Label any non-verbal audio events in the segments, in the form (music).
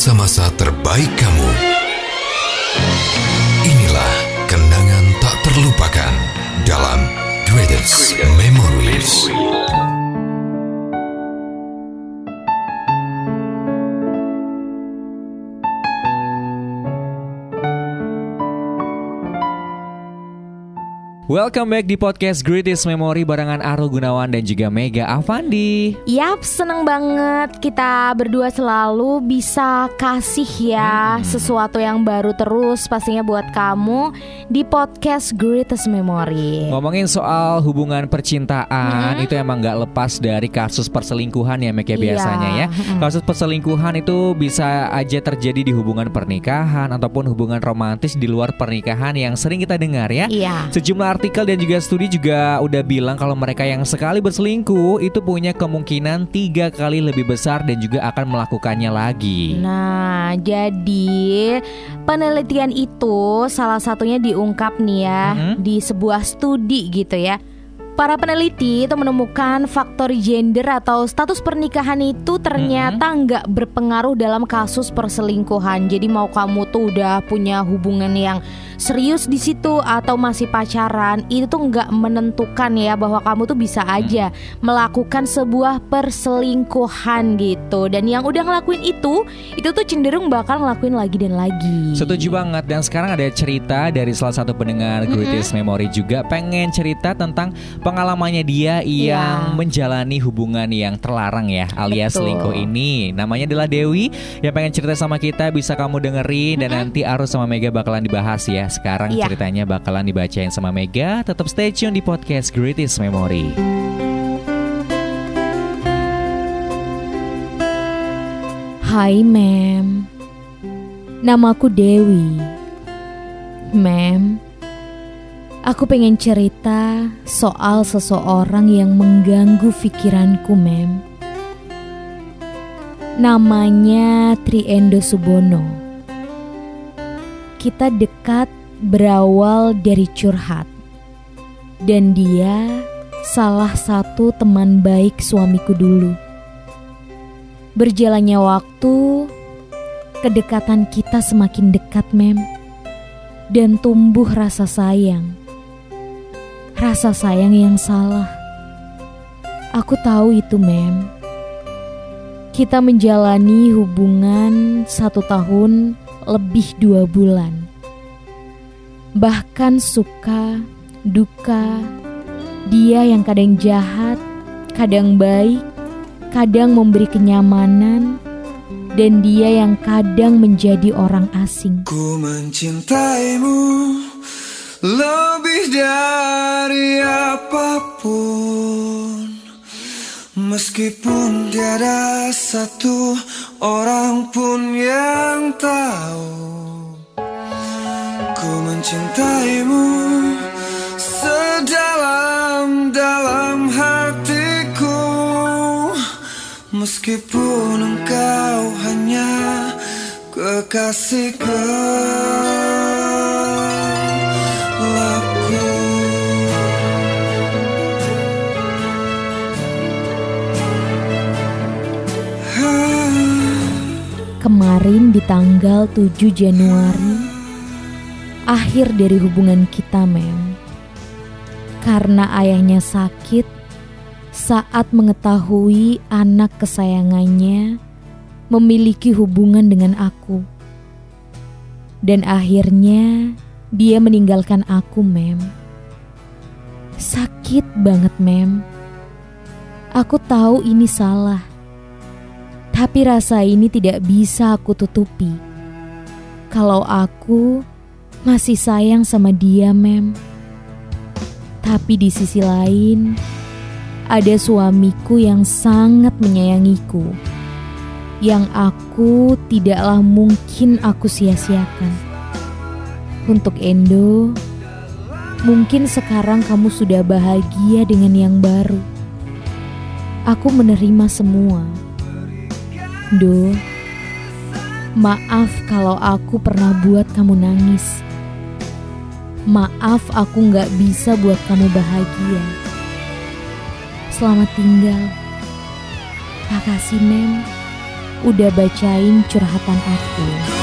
masa-masa terbaik kamu. Welcome back di podcast Greatest Memory barengan Aru Gunawan dan juga Mega Avandi. Yap, seneng banget kita berdua selalu bisa kasih ya sesuatu yang baru terus pastinya buat kamu di podcast Greatest Memory. Ngomongin soal hubungan percintaan itu emang nggak lepas dari kasus perselingkuhan ya Mega Iya. biasanya ya. Kasus perselingkuhan itu bisa aja terjadi di hubungan pernikahan ataupun hubungan romantis di luar pernikahan yang sering kita dengar ya. Iya. Sejumlah artikel dan juga studi juga udah bilang kalau mereka yang sekali berselingkuh itu punya kemungkinan tiga kali lebih besar dan juga akan melakukannya lagi. Nah, jadi penelitian itu salah satunya diungkap nih ya Mhm. di sebuah studi gitu ya. Para peneliti itu menemukan faktor gender atau status pernikahan itu ternyata nggak berpengaruh dalam kasus perselingkuhan. Jadi mau kamu tuh udah punya hubungan yang serius di situ atau masih pacaran, itu tuh nggak menentukan ya bahwa kamu tuh bisa aja melakukan sebuah perselingkuhan gitu. Dan yang udah ngelakuin itu, itu tuh cenderung bakal ngelakuin lagi dan lagi. Setuju banget dan sekarang ada cerita dari salah satu pendengar Greatest Memory juga pengen cerita tentang pengalamannya dia yang Iya. menjalani hubungan yang terlarang ya alias Betul. selingkuh ini. Namanya adalah Dewi yang pengen cerita sama kita bisa kamu dengerin dan nanti Arus sama Mega bakalan dibahas ya. Sekarang Iya. ceritanya bakalan dibacain sama Mega. Tetap stay tune di podcast Greatest Memory. Hai Mem Namaku Dewi Mem Aku pengen cerita soal seseorang yang mengganggu pikiranku Mem Namanya Triendo Subono Kita dekat berawal dari curhat Dan dia salah satu teman baik suamiku dulu Berjalannya waktu, kedekatan kita semakin dekat, Mem, dan tumbuh rasa sayang. Rasa sayang yang salah. Aku tahu itu, Mem. Kita menjalani hubungan satu tahun lebih dua bulan. Bahkan suka, duka, dia yang kadang jahat, kadang baik, kadang memberi kenyamanan, dan dia yang kadang menjadi orang asing. Ku mencintaimu lebih dari apa pun Meskipun tiada satu orang pun yang tahu Ku mencintaimu sedalam-dalam hatiku. Meskipun engkau hanya kekasih gelapku Kemarin di tanggal 7 Januari, akhir dari hubungan kita, Mem. Karena ayahnya sakit saat mengetahui anak kesayangannya memiliki hubungan dengan aku. Dan akhirnya dia meninggalkan aku, Mem. Sakit banget, Mem. Aku tahu ini salah. Tapi rasa ini tidak bisa aku tutupi. Kalau aku masih sayang sama dia, Mem. Tapi di sisi lain, ada suamiku yang sangat menyayangiku. Yang aku tidaklah mungkin aku sia-siakan. Untuk Endo, mungkin sekarang kamu sudah bahagia dengan yang baru. Aku menerima semua. Do, maaf kalau aku pernah buat kamu nangis. Maaf aku nggak bisa buat kamu bahagia. Selamat tinggal. Makasih, Mem. udah bacain curhatan aku.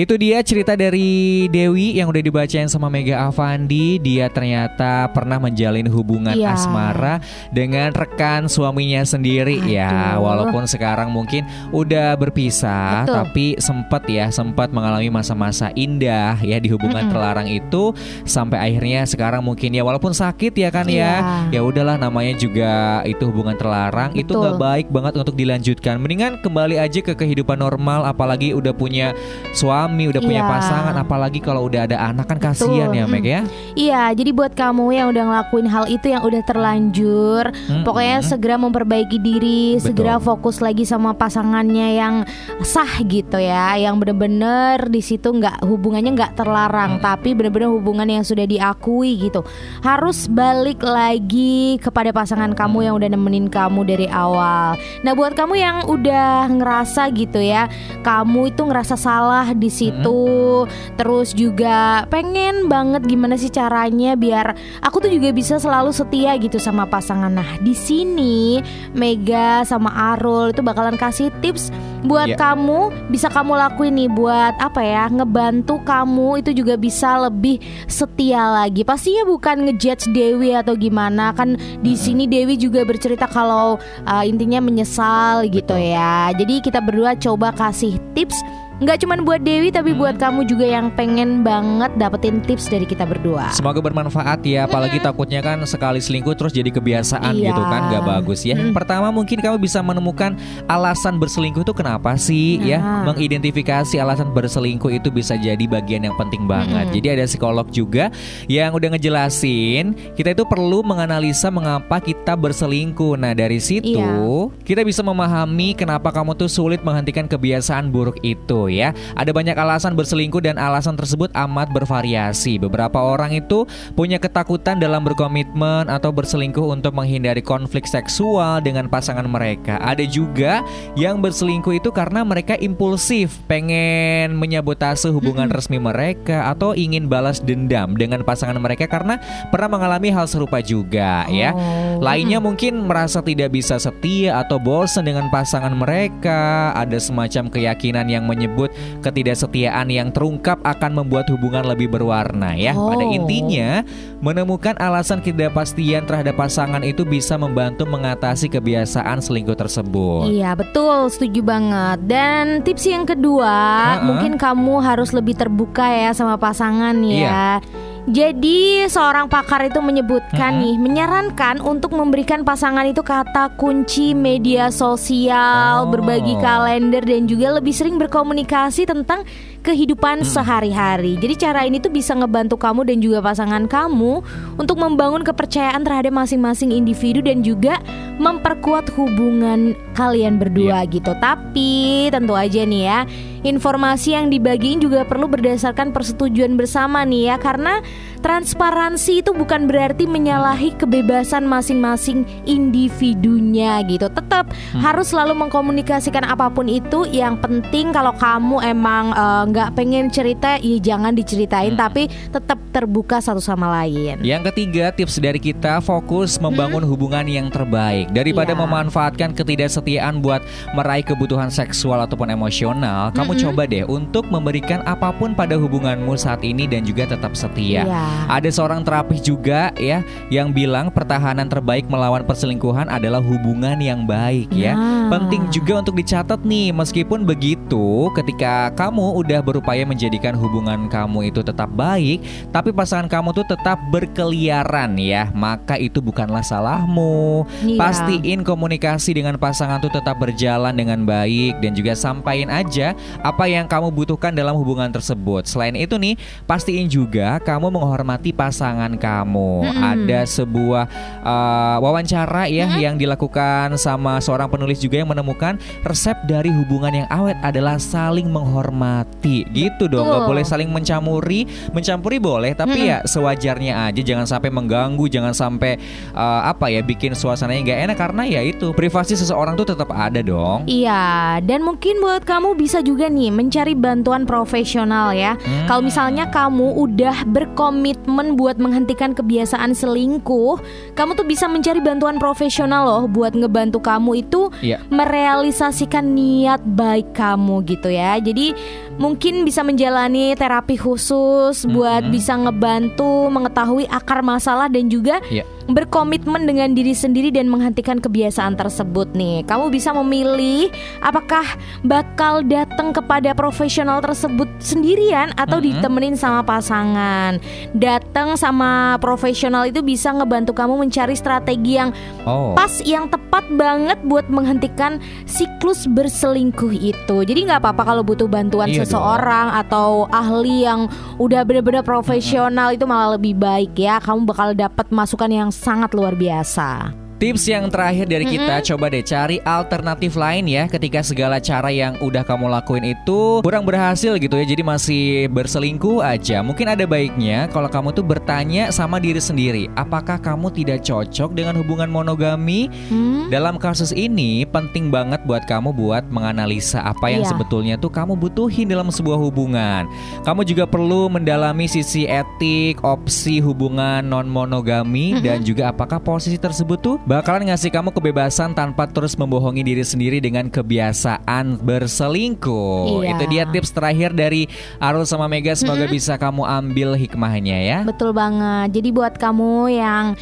Itu dia cerita dari Dewi yang udah dibacain sama Mega Avandi. Dia ternyata pernah menjalin hubungan Iya. asmara dengan rekan suaminya sendiri ya. Aduh. Walaupun sekarang mungkin udah berpisah, Betul. tapi sempat ya sempat mengalami masa-masa indah ya di hubungan Mm-mm. terlarang itu sampai akhirnya sekarang mungkin ya walaupun sakit ya kan ya. Iya. Ya udahlah namanya juga itu hubungan terlarang itu Betul. nggak baik banget untuk dilanjutkan. Mendingan kembali aja ke kehidupan normal apalagi udah punya suami, udah punya Iya. pasangan, apalagi kalau udah ada anak kan kasihan ya Meg ya. Iya, jadi buat kamu yang udah ngelakuin hal itu yang udah terlanjur, Mm-mm. pokoknya segera memperbaiki diri, Betul. segera fokus lagi sama pasangannya yang sah gitu ya, yang bener-bener di situ nggak hubungannya nggak terlarang, tapi bener-bener hubungan yang sudah diakui gitu. Harus balik lagi kepada pasangan kamu yang udah nemenin kamu dari awal. Nah, buat kamu yang udah ngerasa gitu ya, kamu itu ngerasa salah di situ, terus juga pengen banget gimana sih caranya biar aku tuh juga bisa selalu setia gitu sama pasangan. Nah, di sini Mega sama Arul itu bakalan kasih tips buat Iya. kamu bisa kamu lakuin nih buat apa ya ngebantu kamu itu juga bisa lebih setia lagi pastinya bukan ngejudge Dewi atau gimana kan di sini Dewi juga bercerita kalau uh, intinya menyesal gitu Betul. ya jadi kita berdua coba kasih tips nggak cuma buat Dewi tapi buat kamu juga yang pengen banget dapetin tips dari kita berdua Semoga bermanfaat ya, apalagi takutnya kan sekali selingkuh terus jadi kebiasaan Iya. gitu kan, nggak bagus ya. Mm. Pertama mungkin kamu bisa menemukan alasan berselingkuh itu kenapa sih ya? Nah. Mengidentifikasi alasan berselingkuh itu bisa jadi bagian yang penting banget. Mm-mm. Jadi ada psikolog juga yang udah ngejelasin kita itu perlu menganalisa mengapa kita berselingkuh. Nah dari situ Iya. kita bisa memahami kenapa kamu tuh sulit menghentikan kebiasaan buruk itu ya. Ada banyak alasan berselingkuh dan alasan tersebut amat bervariasi. Beberapa orang itu punya ketakutan dalam berkomitmen atau berselingkuh untuk menghindari konflik seksual dengan pasangan mereka. Ada juga yang berselingkuh itu karena mereka impulsif, pengen menyabotase hubungan resmi mereka atau ingin balas dendam dengan pasangan mereka karena pernah mengalami hal serupa juga ya. Oh. Lainnya mungkin merasa tidak bisa setia atau bosan dengan pasangan mereka. Ada semacam keyakinan yang menyebut ketidaksetiaan yang terungkap akan membuat hubungan lebih berwarna ya. Pada Oh. intinya, menemukan alasan ketidakpastian terhadap pasangan itu bisa membantu mengatasi kebiasaan selingkuh tersebut. Iya betul setuju banget Dan tips yang kedua Ha-ha. Mungkin kamu harus lebih terbuka ya sama pasangan ya Jadi seorang pakar itu menyebutkan Mm-mm. nih Menyarankan untuk memberikan pasangan itu kata kunci media sosial Oh. Berbagi kalender dan juga lebih sering berkomunikasi tentang kehidupan Hmm. sehari-hari Jadi cara ini tuh bisa ngebantu kamu dan juga pasangan kamu Untuk membangun kepercayaan terhadap masing-masing individu Dan juga memperkuat hubungan kalian berdua gitu. Tapi tentu aja nih ya, informasi yang dibagiin juga perlu berdasarkan persetujuan bersama nih ya karena transparansi itu bukan berarti menyalahi kebebasan masing-masing individunya gitu. Tetap harus selalu mengkomunikasikan apa pun itu. Yang penting kalau kamu emang eh, nggak nggak pengen cerita, ya jangan diceritain, Hmm. tapi tetap terbuka satu sama lain. Yang ketiga, tips dari kita fokus membangun hubungan yang terbaik daripada Iya. memanfaatkan ketidaksetiaan buat meraih kebutuhan seksual ataupun emosional. Kamu Mm-mm. coba deh untuk memberikan apa pun pada hubunganmu saat ini dan juga tetap setia. Iya. Ada seorang terapis juga ya yang bilang pertahanan terbaik melawan perselingkuhan adalah hubungan yang baik ya. Nah. Penting juga untuk dicatat nih meskipun begitu ketika kamu udah berupaya menjadikan hubungan kamu itu tetap baik tapi pasangan kamu tuh tetap berkeliaran ya maka itu bukanlah salahmu. Iya. Pastiin komunikasi dengan pasangan tuh tetap berjalan dengan baik dan juga sampaikan aja apa yang kamu butuhkan dalam hubungan tersebut. Selain itu nih, pastiin juga kamu menghormati pasangan kamu. Mm-mm. Ada sebuah uh, wawancara ya yang dilakukan sama seorang penulis juga yang menemukan resep dari hubungan yang awet adalah saling menghormati. Gitu dong, nggak boleh saling mencamuri. Mencampuri boleh, tapi Mm-mm. ya sewajarnya aja. Jangan sampai mengganggu, jangan sampai uh, apa ya bikin suasananya nggak enak karena ya itu privasi seseorang tuh tetap ada dong. Iya, dan mungkin buat kamu bisa juga nih mencari bantuan profesional ya. Hmm. Kalau misalnya kamu udah berkomitmen buat menghentikan kebiasaan selingkuh, kamu tuh bisa mencari bantuan profesional loh buat ngebantu kamu itu Iya. merealisasikan niat baik kamu gitu ya. Jadi mungkin bisa menjalani terapi khusus buat Mhm. bisa ngebantu mengetahui akar masalah dan juga Iya. Berkomitmen dengan diri sendiri dan menghentikan kebiasaan tersebut nih. Kamu bisa memilih apakah bakal datang kepada profesional tersebut sendirian atau Mhm. ditemenin sama pasangan. Datang sama profesional itu bisa ngebantu kamu mencari strategi yang Oh. pas yang tepat banget buat menghentikan siklus berselingkuh itu. Jadi nggak apa-apa kalau butuh bantuan Iya seseorang atau ahli yang udah bener-bener profesional itu malah lebih baik ya. Kamu bakal dapat masukan yang sangat luar biasa. Tips yang terakhir dari kita coba deh cari alternatif lain ya ketika segala cara yang udah kamu lakuin itu kurang berhasil gitu ya jadi masih berselingkuh aja. Mungkin ada baiknya kalau kamu tuh bertanya sama diri sendiri, apakah kamu tidak cocok dengan hubungan monogami? Hmm? Dalam kasus ini penting banget buat kamu buat menganalisa apa yang Iya. sebetulnya tuh kamu butuhin dalam sebuah hubungan. Kamu juga perlu mendalami sisi etik, opsi hubungan non monogami dan juga apakah posisi tersebut tuh bakalan ngasih kamu kebebasan tanpa terus membohongi diri sendiri dengan kebiasaan berselingkuh. Iya. Itu dia tips terakhir dari Arul sama Mega semoga bisa kamu ambil hikmahnya ya. Betul banget. Jadi buat kamu yang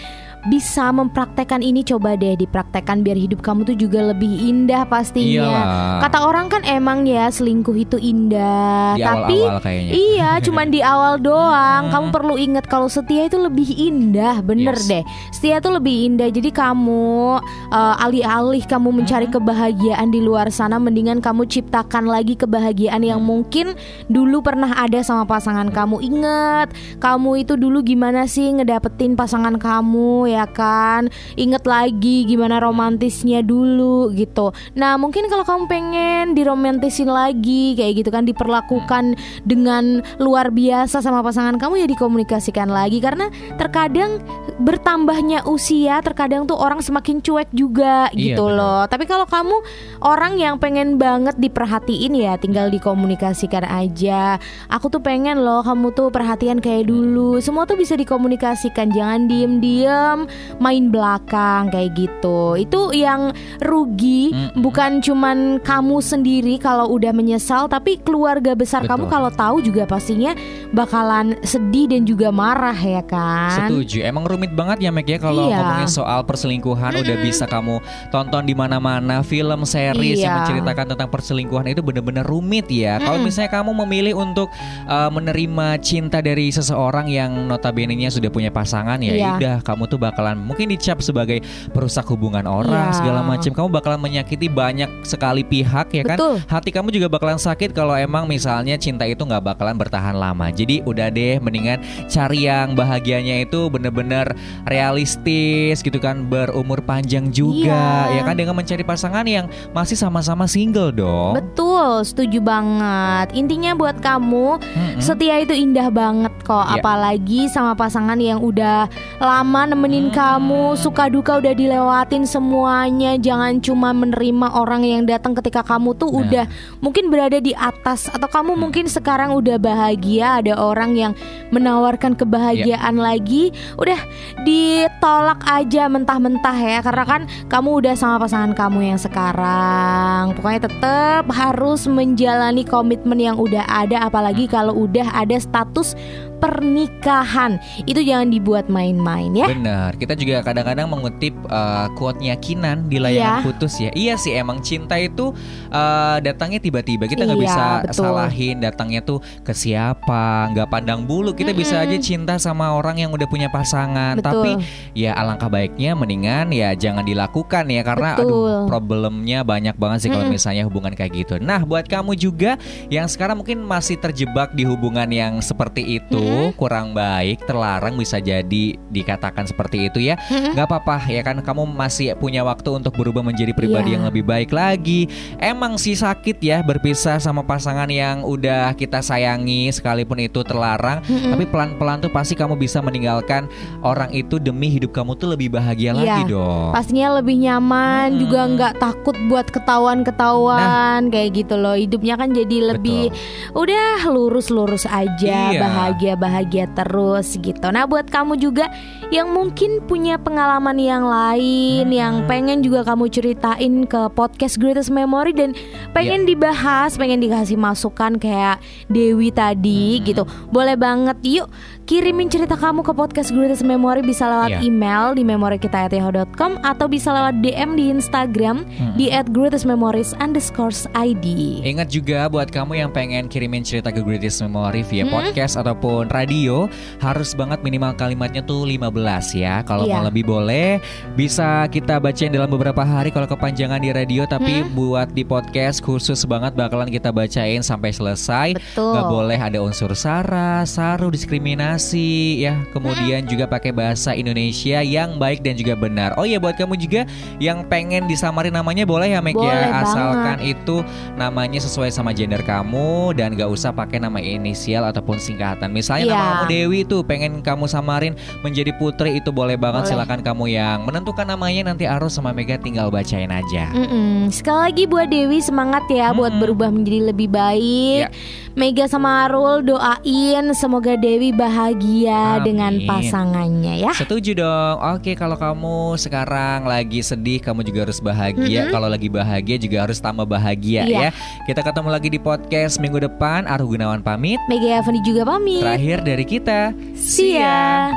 bisa mempraktekkan ini coba deh dipraktekkan biar hidup kamu tuh juga lebih indah pastinya. Iyalah. Kata orang kan emang ya selingkuh itu indah, Di tapi kayaknya. iya (laughs) cuman di awal doang. Kamu perlu ingat kalau setia itu lebih indah, bener Yes. deh. Setia itu lebih indah. Jadi kamu uh, alih-alih kamu mencari kebahagiaan di luar sana, mendingan kamu ciptakan lagi kebahagiaan yang mungkin dulu pernah ada sama pasangan kamu. Ingat, kamu itu dulu gimana sih ngedapetin pasangan kamu ya kan? Ingat lagi gimana romantisnya dulu gitu. Nah, mungkin kalau kamu pengen diromantisin lagi kayak gitu kan diperlakukan dengan luar biasa sama pasangan kamu ya dikomunikasikan lagi karena terkadang bertambahnya usia terkadang tuh orang semakin cuek juga Iya, gitu benar. loh. Tapi kalau kamu orang yang pengen banget diperhatiin ya tinggal dikomunikasikan aja. Aku tuh pengen loh kamu tuh perhatian kayak dulu. Semua tuh bisa dikomunikasikan. Jangan main belakang kayak gitu. Itu yang rugi Mm-mm. bukan cuman kamu sendiri kalau udah menyesal tapi keluarga besar kamu Betul. kalau tahu juga pastinya bakalan sedih dan juga marah ya kan. Setuju. Emang rumit banget ya Meg ya kalau Iya. ngomongin soal perselingkuhan udah bisa kamu tonton di mana-mana film, series yang Iya. menceritakan tentang perselingkuhan itu bener-bener rumit ya. Kalau Mm-mm. misalnya kamu memilih untuk uh, menerima cinta dari seseorang yang notabene-nya sudah punya pasangan ya, Iya. udah kamu tuh bakalan mungkin dicap sebagai perusak hubungan orang Iya. segala macam. Kamu bakalan menyakiti banyak sekali pihak ya kan. Betul. Hati kamu juga bakalan sakit kalau emang misalnya cinta itu nggak bakalan bertahan lama. Jadi udah deh mendingan cari yang bahagianya itu bener-bener realistis gitu kan berumur panjang juga Iya. ya kan dengan mencari pasangan yang masih sama-sama single dong. Betul, setuju banget. Intinya buat kamu, Mm-mm. setia itu indah banget kok. Iya. Apalagi sama pasangan yang udah lama nemenin nemenin kamu suka duka udah dilewatin semuanya. Jangan cuma menerima orang yang datang ketika kamu tuh Nah. udah mungkin berada di atas. Atau kamu Hmm. mungkin sekarang udah bahagia. Ada orang yang menawarkan kebahagiaan lagi. Udah ditolak aja mentah-mentah ya. Karena kan kamu udah sama pasangan kamu yang sekarang. Pokoknya tetap harus menjalani komitmen yang udah ada. Apalagi kalau udah ada status pernikahan itu jangan dibuat main-main ya Bener, kita juga kadang-kadang mengutip uh, quote-nya Kinan di layangan Iya. putus ya. Iya sih, emang cinta itu uh, datangnya tiba-tiba. Kita nggak Iya, bisa betul. salahin datangnya tuh ke siapa, nggak pandang bulu. Kita bisa aja cinta sama orang yang udah punya pasangan. Betul. Tapi ya alangkah baiknya mendingan ya jangan dilakukan ya karena Betul. aduh problemnya banyak banget sih kalau Mm-mm. misalnya hubungan kayak gitu. Nah, buat kamu juga yang sekarang mungkin masih terjebak di hubungan yang seperti itu, kurang baik, terlarang bisa jadi dikatakan seperti itu ya. Nggak apa-apa ya kan kamu masih punya waktu untuk berubah menjadi pribadi Iya. yang lebih baik lagi. Emang sih sakit ya berpisah sama pasangan yang udah kita sayangi sekalipun itu terlarang, tapi pelan-pelan tuh pasti kamu bisa meninggalkan orang itu demi hidup kamu tuh lebih bahagia lagi Iya. dong. Pastinya lebih nyaman Hmm. juga nggak takut buat ketahuan-ketahuan kayak gitu loh hidupnya kan jadi lebih udah lurus-lurus aja Iya. Bahagia-bahagia terus gitu nah buat kamu juga yang mungkin punya pengalaman yang lain yang Hmm. pengen juga kamu ceritain ke podcast Greatest Memory dan pengen Iya. dibahas pengen dikasih masukan kayak Dewi tadi Hmm. gitu boleh banget yuk kirimin cerita kamu ke podcast Greatest Memory bisa lewat Iya. email di memorikita@yahoo.com atau bisa lewat DM di Instagram di @greatestmemories underscore ID. Ingat juga buat kamu yang pengen kirimin cerita ke Greatest Memory via podcast ataupun radio Harus banget minimal kalimatnya tuh 15 ya Kalau Iya. mau lebih boleh bisa kita bacain dalam beberapa hari Kalau kepanjangan di radio tapi buat di podcast khusus banget bakalan kita bacain sampai selesai Betul. Gak boleh ada unsur sara, saru, diskriminasi ya Kemudian juga pakai bahasa Indonesia yang baik dan juga benar Oh iya buat kamu juga yang pengen disamarin namanya boleh ya Boleh ya banget. Asalkan itu namanya sesuai sama gender kamu dan gak usah pakai nama inisial ataupun singkatan. Misalnya nama Iya. kamu Dewi tuh pengen kamu samarin menjadi Putri itu boleh banget. Boleh. Silakan kamu yang menentukan namanya nanti Arus sama Mega tinggal bacain aja. Mm-mm. Sekali lagi buat Dewi semangat ya buat Mm-mm. berubah menjadi lebih baik. Ya. Mega sama Arul doain semoga Dewi bahagia Amin. dengan pasangannya ya. Setuju dong. Oke, kalau kamu sekarang lagi sedih, kamu juga harus bahagia. Kalau lagi bahagia juga harus tambah bahagia Iya. ya. Kita ketemu lagi di podcast minggu depan. Aru Gunawan pamit. Mega Yavani juga pamit. Terakhir dari kita. See ya.